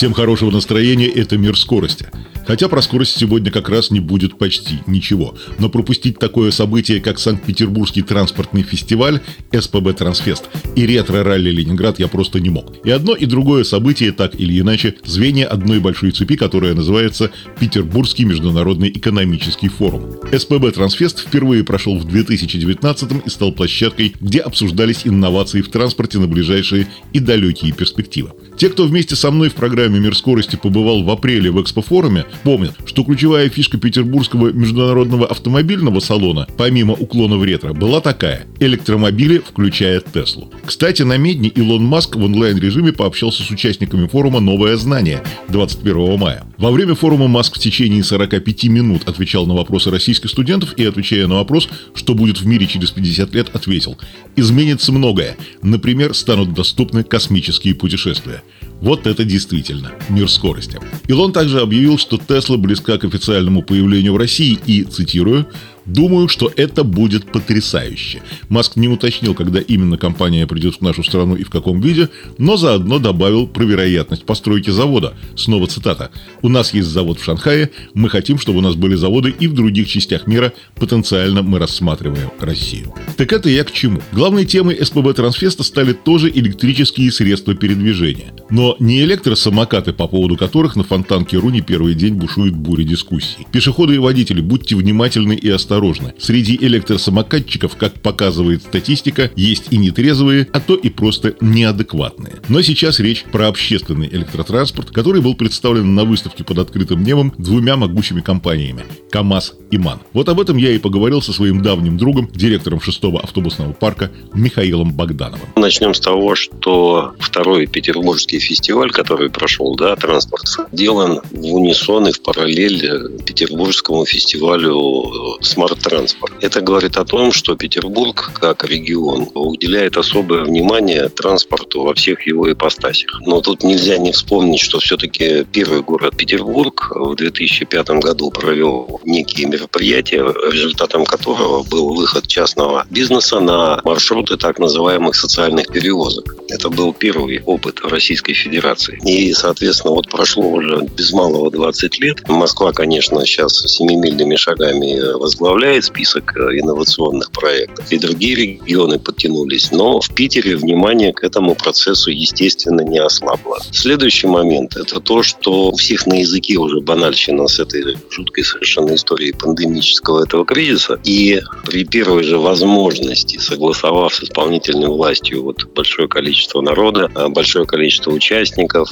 Всем хорошего настроения, это «Мир скорости». Хотя про скорость сегодня как раз не будет почти ничего. Но пропустить такое событие, как Санкт-Петербургский транспортный фестиваль СПБ Трансфест и ретро-ралли Ленинград я просто не мог. И одно и другое событие, так или иначе, звенья одной большой цепи, которая называется Петербургский международный экономический форум. СПБ Трансфест впервые прошел в 2019 и стал площадкой, где обсуждались инновации в транспорте на ближайшие и далекие перспективы. Те, кто вместе со мной в программе «Мир скорости» побывал в апреле в экспофоруме, помнят, что ключевая фишка Петербургского международного автомобильного салона, помимо уклона в ретро, была такая – электромобили, включая Теслу. Кстати, на Медне Илон Маск в онлайн-режиме пообщался с участниками форума «Новое знание» 21 мая. Во время форума Маск в течение 45 минут отвечал на вопросы российских студентов и, отвечая на вопрос, что будет в мире через 50 лет, ответил – изменится многое. Например, станут доступны космические путешествия. Вот это действительно мир скорости. Илон также объявил, что Тесла близка к официальному появлению в России и, цитирую, Думаю, что это будет потрясающе. Маск не уточнил, когда именно компания придет в нашу страну и в каком виде, но заодно добавил про вероятность постройки завода. Снова цитата. «У нас есть завод в Шанхае, мы хотим, чтобы у нас были заводы и в других частях мира, потенциально мы рассматриваем Россию». Так это я к чему? Главной темой СПБ Трансфеста стали тоже электрические средства передвижения. Но не электросамокаты, по поводу которых на фонтанке Руни первый день бушует буря дискуссий. Пешеходы и водители, будьте внимательны и осторожны осторожны. Среди электросамокатчиков, как показывает статистика, есть и нетрезвые, а то и просто неадекватные. Но сейчас речь про общественный электротранспорт, который был представлен на выставке под открытым небом двумя могучими компаниями – КАМАЗ и МАН. Вот об этом я и поговорил со своим давним другом, директором шестого автобусного парка Михаилом Богдановым. Начнем с того, что второй петербургский фестиваль, который прошел, да, транспорт, делан в унисон и в параллель петербургскому фестивалю с смарт-транспорт. Это говорит о том, что Петербург, как регион, уделяет особое внимание транспорту во всех его ипостасях. Но тут нельзя не вспомнить, что все-таки первый город Петербург в 2005 году провел некие мероприятия, результатом которого был выход частного бизнеса на маршруты так называемых социальных перевозок. Это был первый опыт в Российской Федерации. И, соответственно, вот прошло уже без малого 20 лет. Москва, конечно, сейчас семимильными шагами возглавляет возглавляет список э, инновационных проектов. И другие регионы подтянулись. Но в Питере внимание к этому процессу, естественно, не ослабло. Следующий момент – это то, что у всех на языке уже банальщина с этой жуткой совершенно историей пандемического этого кризиса. И при первой же возможности, согласовав с исполнительной властью вот большое количество народа, а большое количество участников,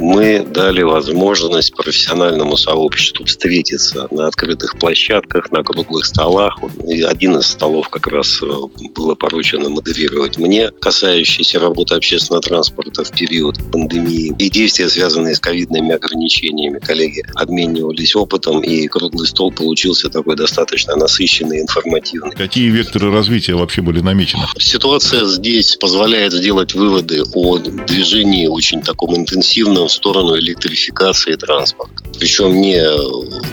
мы дали возможность профессиональному сообществу встретиться на открытых площадках, на круглых столах. И один из столов как раз э, было поручено модерировать мне, касающийся работы общественного транспорта в период пандемии и действия, связанные с ковидными ограничениями. Коллеги обменивались опытом, и круглый стол получился такой достаточно насыщенный, информативный. Какие векторы развития вообще были намечены? Ситуация здесь позволяет сделать выводы о движении очень таком интенсивном в сторону электрификации транспорта. Причем не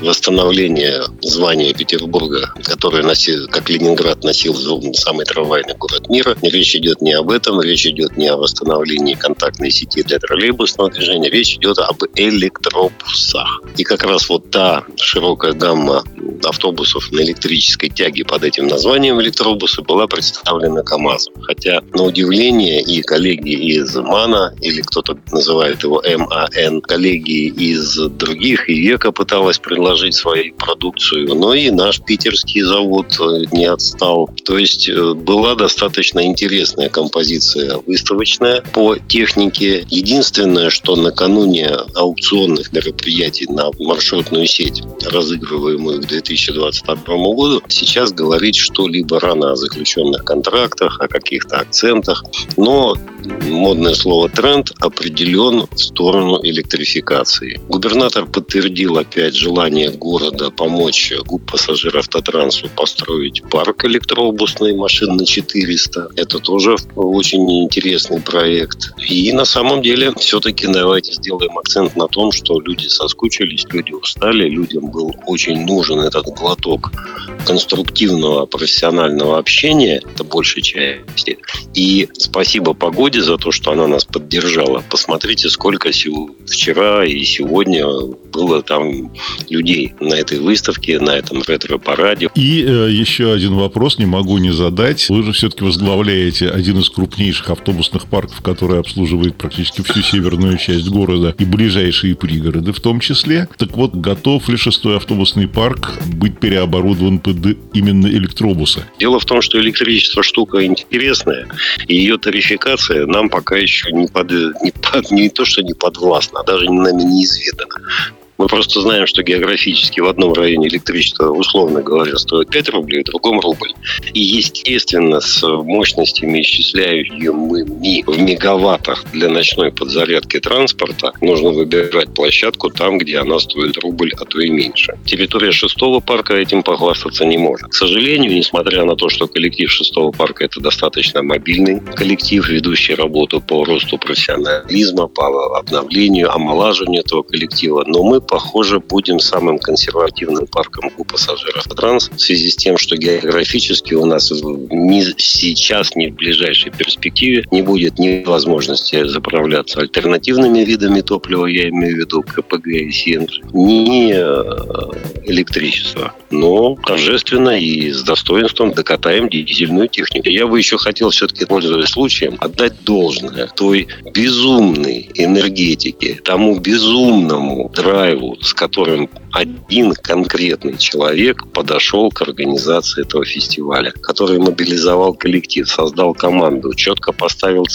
восстановление звания Петербурга который носил, как Ленинград носил самый трамвайный город мира. Речь идет не об этом, речь идет не о восстановлении контактной сети для троллейбусного движения, речь идет об электробусах. И как раз вот та широкая гамма автобусов на электрической тяге под этим названием электробусы была представлена КАМАЗом. Хотя, на удивление, и коллеги из МАНа, или кто-то называет его МАН, коллеги из других, и ВЕКа пыталась предложить свою продукцию, но и наш питерский завод э, не отстал. То есть э, была достаточно интересная композиция выставочная по технике. Единственное, что накануне аукционных мероприятий на маршрутную сеть, разыгрываемую к 2022 году, сейчас говорить что-либо рано о заключенных контрактах, о каких-то акцентах. Но модное слово «тренд» определен в сторону электрификации. Губернатор подтвердил опять желание города помочь ГУП пассажир автотрансу построить парк электробусной машин на 400. Это тоже очень интересный проект. И на самом деле все-таки давайте сделаем акцент на том, что люди соскучились, люди устали, людям был очень нужен этот глоток конструктивного профессионального общения, это большей части. И спасибо погоде за то, что она нас поддержала. Посмотрите, сколько вчера и сегодня было там людей на этой выставке, на этом ретро-параде. И э, еще один вопрос не могу не задать. Вы же все-таки возглавляете один из крупнейших автобусных парков, который обслуживает практически всю северную часть города и ближайшие пригороды в том числе. Так вот, готов ли шестой автобусный парк быть переоборудован под именно электробусы? Дело в том, что электричество штука интересная, и ее тарификация нам пока еще не, под, не, под, не то, что не подвластна, а даже нами неизведана. Мы просто знаем, что географически в одном районе электричество, условно говоря, стоит 5 рублей, в другом рубль. И, естественно, с мощностями, исчисляемыми в мегаваттах для ночной подзарядки транспорта, нужно выбирать площадку там, где она стоит рубль, а то и меньше. Территория шестого парка этим похвастаться не может. К сожалению, несмотря на то, что коллектив шестого парка это достаточно мобильный коллектив, ведущий работу по росту профессионализма, по обновлению, омолаживанию этого коллектива, но мы похоже, будем самым консервативным парком у пассажиров транс в связи с тем, что географически у нас ни сейчас, ни в ближайшей перспективе не будет ни возможности заправляться альтернативными видами топлива, я имею в виду КПГ и СНЖ, ни э, электричества. Но торжественно и с достоинством докатаем дизельную технику. Я бы еще хотел все-таки, пользуясь случаем, отдать должное той безумной энергетике, тому безумному драйву, с которым один конкретный человек подошел к организации этого фестиваля, который мобилизовал коллектив, создал команду, четко поставил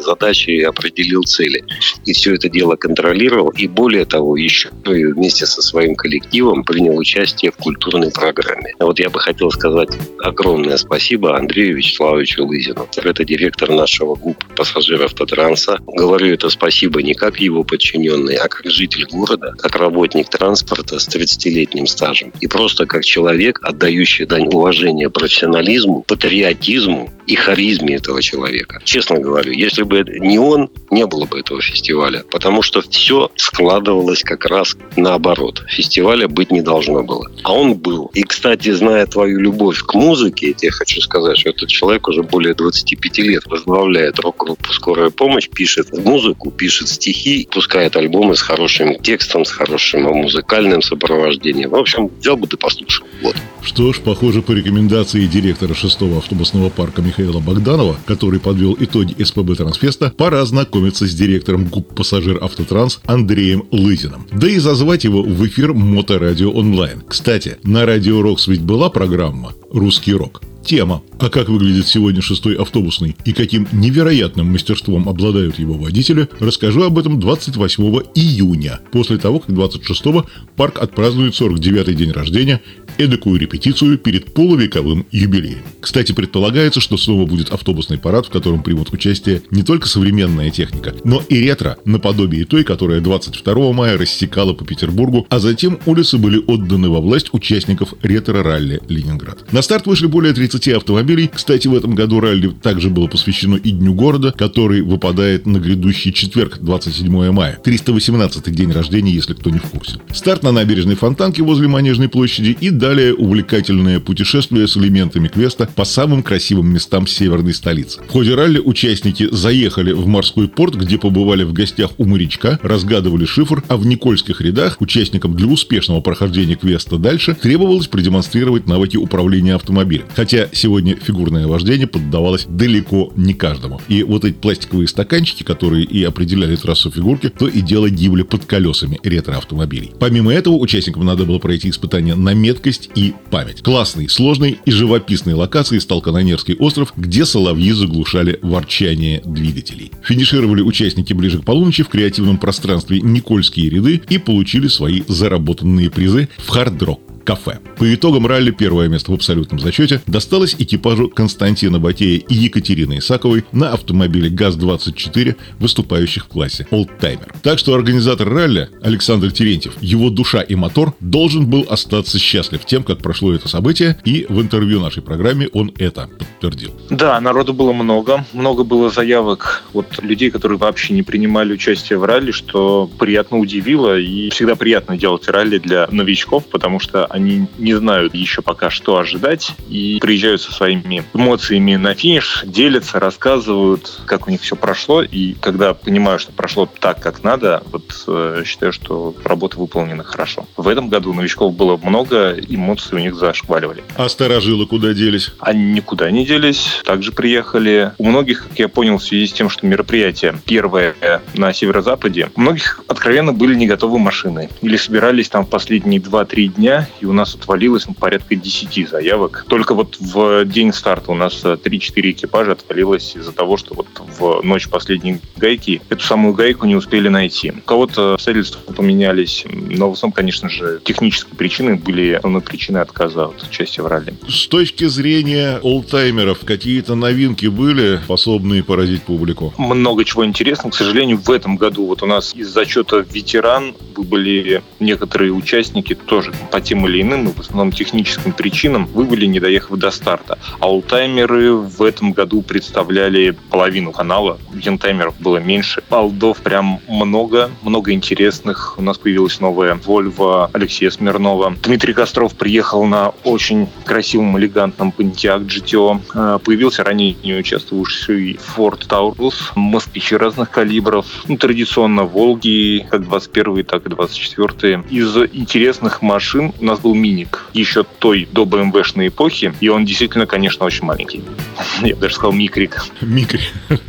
задачи и определил цели. И все это дело контролировал. И более того, еще и вместе со своим коллективом принял участие в культурной программе. Вот я бы хотел сказать огромное спасибо Андрею Вячеславовичу Лызину. Это директор нашего ГУП пассажиров Татранса. Говорю это спасибо не как его подчиненный, а как житель города, как работник транспорта с 30-летним стажем. И просто как человек, отдающий дань уважения профессионализму, патриотизму и харизме этого человека. Честно говорю, если бы не он, не было бы этого фестиваля. Потому что все складывалось как раз наоборот. Фестиваля быть не должно было. А он был. И, кстати, зная твою любовь к музыке, я тебе хочу сказать, что этот человек уже более 25 лет возглавляет рок-группу «Скорая помощь», пишет музыку, пишет стихи, пускает альбомы с хорошим текстом, с хорошим музыкальным сопровождением. В общем, взял бы ты послушал. Вот. Что ж, похоже, по рекомендации директора шестого автобусного парка Михаила Богданова, который подвел итоги СПБ Трансфеста, пора знакомиться с директором ГУП «Пассажир Автотранс» Андреем Лызиным. Да и зазвать его в эфир Моторадио онлайн. Кстати, на Радио Рокс ведь была программа «Русский рок». Тема «А как выглядит сегодня шестой автобусный и каким невероятным мастерством обладают его водители» расскажу об этом 28 июня, после того, как 26-го парк отпразднует 49-й день рождения, эдакую репетицию перед полувековым юбилеем. Кстати, предполагается, что снова будет автобусный парад, в котором примут участие не только современная техника, но и ретро, наподобие той, которая 22 мая рассекала по Петербургу, а затем улицы были отданы во власть участников ретро-ралли Ленинград. На старт вышли более 30 30 автомобилей. Кстати, в этом году ралли также было посвящено и Дню города, который выпадает на грядущий четверг, 27 мая. 318 день рождения, если кто не в курсе. Старт на набережной Фонтанки возле Манежной площади и далее увлекательное путешествие с элементами квеста по самым красивым местам северной столицы. В ходе ралли участники заехали в морской порт, где побывали в гостях у морячка, разгадывали шифр, а в Никольских рядах участникам для успешного прохождения квеста дальше требовалось продемонстрировать навыки управления автомобилем. Хотя Хотя сегодня фигурное вождение поддавалось далеко не каждому. И вот эти пластиковые стаканчики, которые и определяли трассу фигурки, то и дело гибли под колесами ретро-автомобилей. Помимо этого, участникам надо было пройти испытания на меткость и память. Классной, сложной и живописной локации стал Канонерский остров, где соловьи заглушали ворчание двигателей. Финишировали участники ближе к полуночи в креативном пространстве Никольские ряды и получили свои заработанные призы в хард-рок кафе. По итогам ралли первое место в абсолютном зачете досталось экипажу Константина Батея и Екатерины Исаковой на автомобиле ГАЗ-24, выступающих в классе «Олдтаймер». Так что организатор ралли Александр Терентьев, его душа и мотор должен был остаться счастлив тем, как прошло это событие, и в интервью нашей программе он это подтвердил. Да, народу было много. Много было заявок от людей, которые вообще не принимали участие в ралли, что приятно удивило. И всегда приятно делать ралли для новичков, потому что они не знают еще пока, что ожидать, и приезжают со своими эмоциями на финиш, делятся, рассказывают, как у них все прошло. И когда понимаю, что прошло так, как надо, вот э, считаю, что работа выполнена хорошо. В этом году новичков было много, эмоции у них зашкваливали. А старожилы куда делись? Они никуда не делись, также приехали. У многих, как я понял, в связи с тем, что мероприятие первое на северо-западе, у многих откровенно были не готовы машины. Или собирались там в последние 2-3 дня, и у нас отвалилось ну, порядка 10 заявок. Только вот в день старта у нас 3-4 экипажа отвалилось из-за того, что вот в ночь последней гайки эту самую гайку не успели найти. У кого-то обстоятельства поменялись, но в основном, конечно же, технические причины были основной причиной отказа от участия в ралли. С точки зрения олдтаймеров, какие-то новинки были, способные поразить публику? Много чего интересного. К сожалению, в этом году вот у нас из зачета ветеран были некоторые участники тоже по тем или иным, в основном техническим причинам, выбыли, не доехав до старта. А олдтаймеры в этом году представляли половину канала. Янтаймеров было меньше. Алдов прям много, много интересных. У нас появилась новая Volvo Алексея Смирнова. Дмитрий Костров приехал на очень красивом, элегантном Pontiac GTO. Э, появился ранее не участвовавший Ford Taurus, москвичи разных калибров. Ну, традиционно Волги, как 21 так и 24 Из интересных машин у нас был Миник, еще той до BMW-шной эпохи, и он действительно, конечно, очень маленький. Я даже сказал Микрик. Микрик.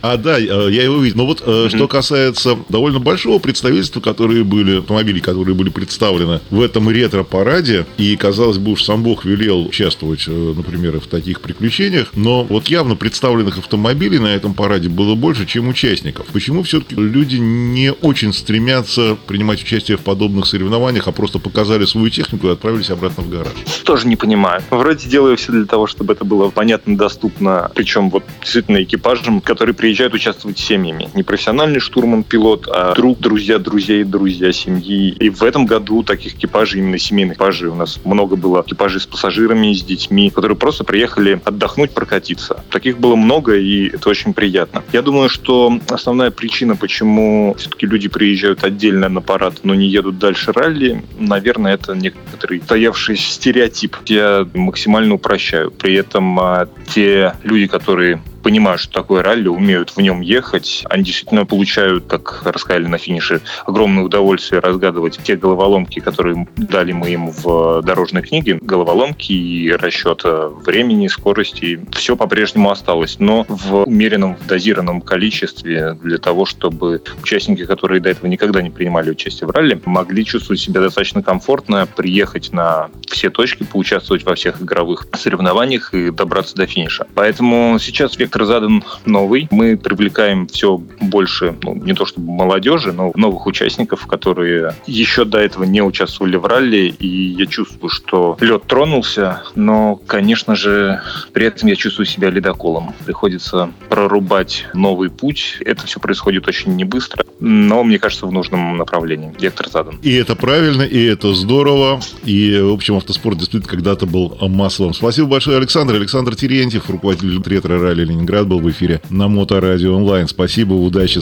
А, да, э, я его видел. Но вот mm-hmm. что касается довольно большого представительства, которые были, автомобилей, которые были представлены в этом ретро-параде, и, казалось бы, уж сам Бог велел участвовать, э, например, в таких приключениях, но вот явно представленных автомобилей на этом параде было больше, чем участников. Почему все-таки люди не очень стремятся принимать участие в подобных соревнованиях, а просто показали свою технику и отправились обратно в гараж? Тоже не понимаю. Вроде делаю все для того, чтобы это было понятно, доступно, причем вот действительно экипажам, которые приезжают участвовать семьями. Не профессиональный штурман, пилот, а друг, друзья, друзей, друзья семьи. И в этом году таких экипажей, именно семейных экипажей, у нас много было экипажей с пассажирами, с детьми, которые просто приехали отдохнуть, прокатиться. Таких было много, и это очень приятно. Я думаю, что основная причина, почему все-таки люди приезжают отдельно на парад, но не едут дальше ралли, наверное, это некоторый стоявший стереотип. Я максимально упрощаю. При этом а, те люди, которые понимают, что такое ралли, умеют в нем ехать. Они действительно получают, как рассказали на финише, огромное удовольствие разгадывать те головоломки, которые дали мы им в дорожной книге. Головоломки и расчет времени, скорости. Все по-прежнему осталось, но в умеренном, в дозированном количестве для того, чтобы участники, которые до этого никогда не принимали участие в ралли, могли чувствовать себя достаточно комфортно, приехать на все точки, поучаствовать во всех игровых соревнованиях и добраться до финиша. Поэтому сейчас век спектр задан новый. Мы привлекаем все больше, ну, не то чтобы молодежи, но новых участников, которые еще до этого не участвовали в ралли. И я чувствую, что лед тронулся, но, конечно же, при этом я чувствую себя ледоколом. Приходится прорубать новый путь. Это все происходит очень не быстро, но, мне кажется, в нужном направлении. Вектор задан. И это правильно, и это здорово. И, в общем, автоспорт действительно когда-то был массовым. Спасибо большое, Александр. Александр Терентьев, руководитель ретро-ралли Ленинград был в эфире на Моторадио онлайн. Спасибо, удачи.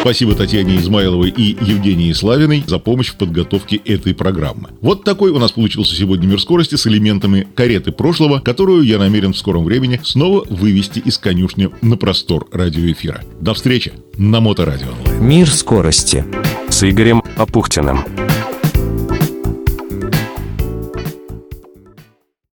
Спасибо Татьяне Измайловой и Евгении Славиной за помощь в подготовке этой программы. Вот такой у нас получился сегодня мир скорости с элементами кареты прошлого, которую я намерен в скором времени снова вывести из конюшни на простор радиоэфира. До встречи на Моторадио. Мир скорости с Игорем Апухтиным.